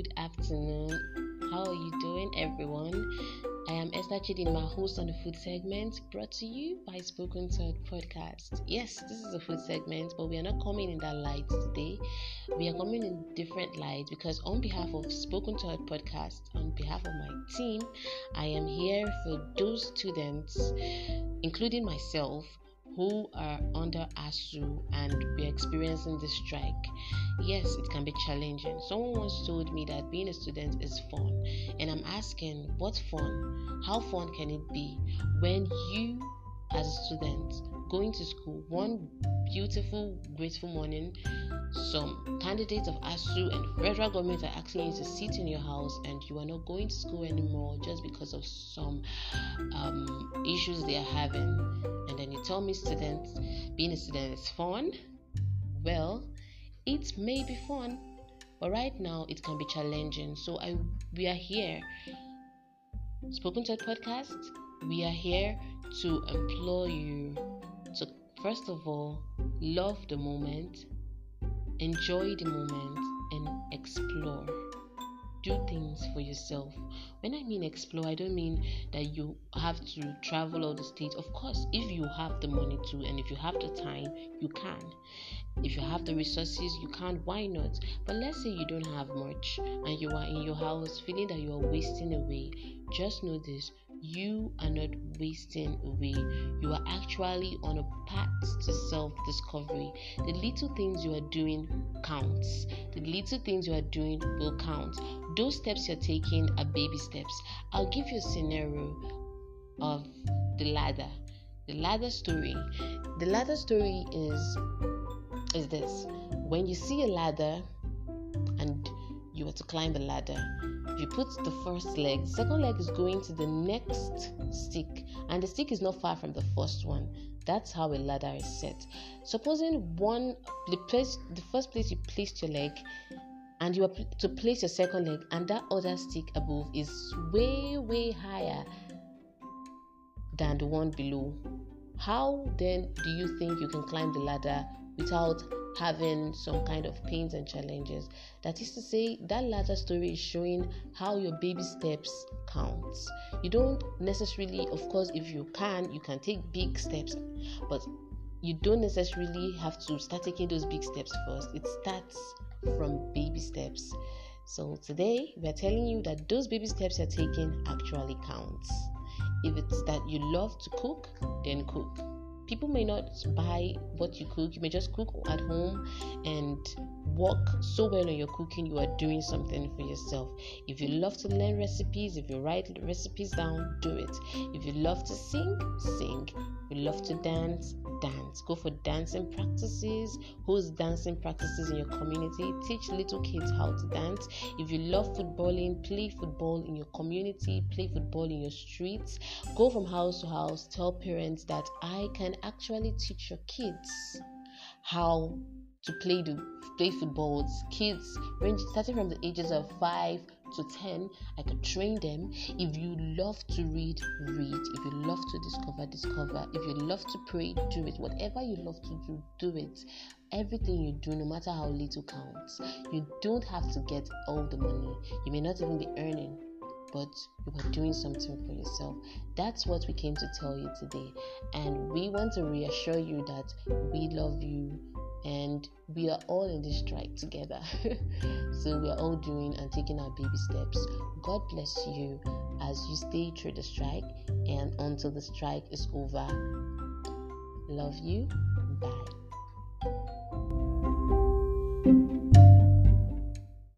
Good afternoon. How are you doing, everyone? I am Esther Chidinma, host on the food segment, brought to you by Spoken Thoughts Podcast. Yes, this is a food segment, but we are not coming in that light today. We are coming in different light because, on behalf of Spoken Thoughts Podcast, on behalf of my team, I am here for those students, including myself, who are under ASUU and we're experiencing this strike. Yes, it can be challenging. Someone once told me that being a student is fun, and I'm asking, what fun? How fun can it be when you, as a student, going to school one beautiful, grateful morning, some candidates of ASUU and federal government are asking you to sit in your house and you are not going to school anymore just because of some um, issues they are having. And then you tell me, students, being a student is fun. Well, it may be fun, but right now it can be challenging. So I we are here. Spoken Thoughts podcast, we are here to implore you to first of all love the moment, enjoy the moment, and explore. Do things for yourself. When I mean explore, I don't mean that you have to travel all the states. Of course, if you have the money to and if you have the time, you can. If you have the resources, you can. Why not? But let's say you don't have much and you are in your house feeling that you are wasting away. Just know this you are not wasting away. You are actually on a path to self discovery. The little things you are doing counts. The little things you are doing will count. Those steps you're taking are baby steps. I'll give you a scenario of the ladder. The ladder story. The ladder story is is this. When you see a ladder and you were to climb the ladder, you put the first leg, second leg is going to the next stick, and the stick is not far from the first one. That's how a ladder is set. Supposing one the place the first place you placed your leg and you are to place your second leg and that other stick above is way way higher than the one below how then do you think you can climb the ladder without having some kind of pains and challenges. That is to say, that latter story is showing how your baby steps counts. You don't necessarily, of course, if you can, you can take big steps, but you don't necessarily have to start taking those big steps first. It starts from baby steps. So today we are telling you that those baby steps you're taking actually counts. If it's that you love to cook, then cook people may not buy what you cook. You may just cook at home and work so well on your cooking you are doing something for yourself. If you love to learn recipes if you write recipes down do it. If you love to sing sing. If you love to dance dance. Go for dancing practices. Host dancing practices in your community. Teach little kids how to dance. If you love footballing play football in your community. Play football in your streets. Go from house to house. Tell parents that i can actually teach your kids how to play the play football. Kids range starting from the ages of five to 10 i could train them. If you love to read read. If you love to discover discover. If you love to pray do it. Whatever you love to do do it. Everything you do no matter how little counts. You don't have to get all the money. You may not even be earning but you are doing something for yourself. That's what we came to tell you today. And we want to reassure you that we love you and we are all in this strike together. so we are all doing and taking our baby steps. God bless you as you stay through the strike and until the strike is over. Love you. Bye.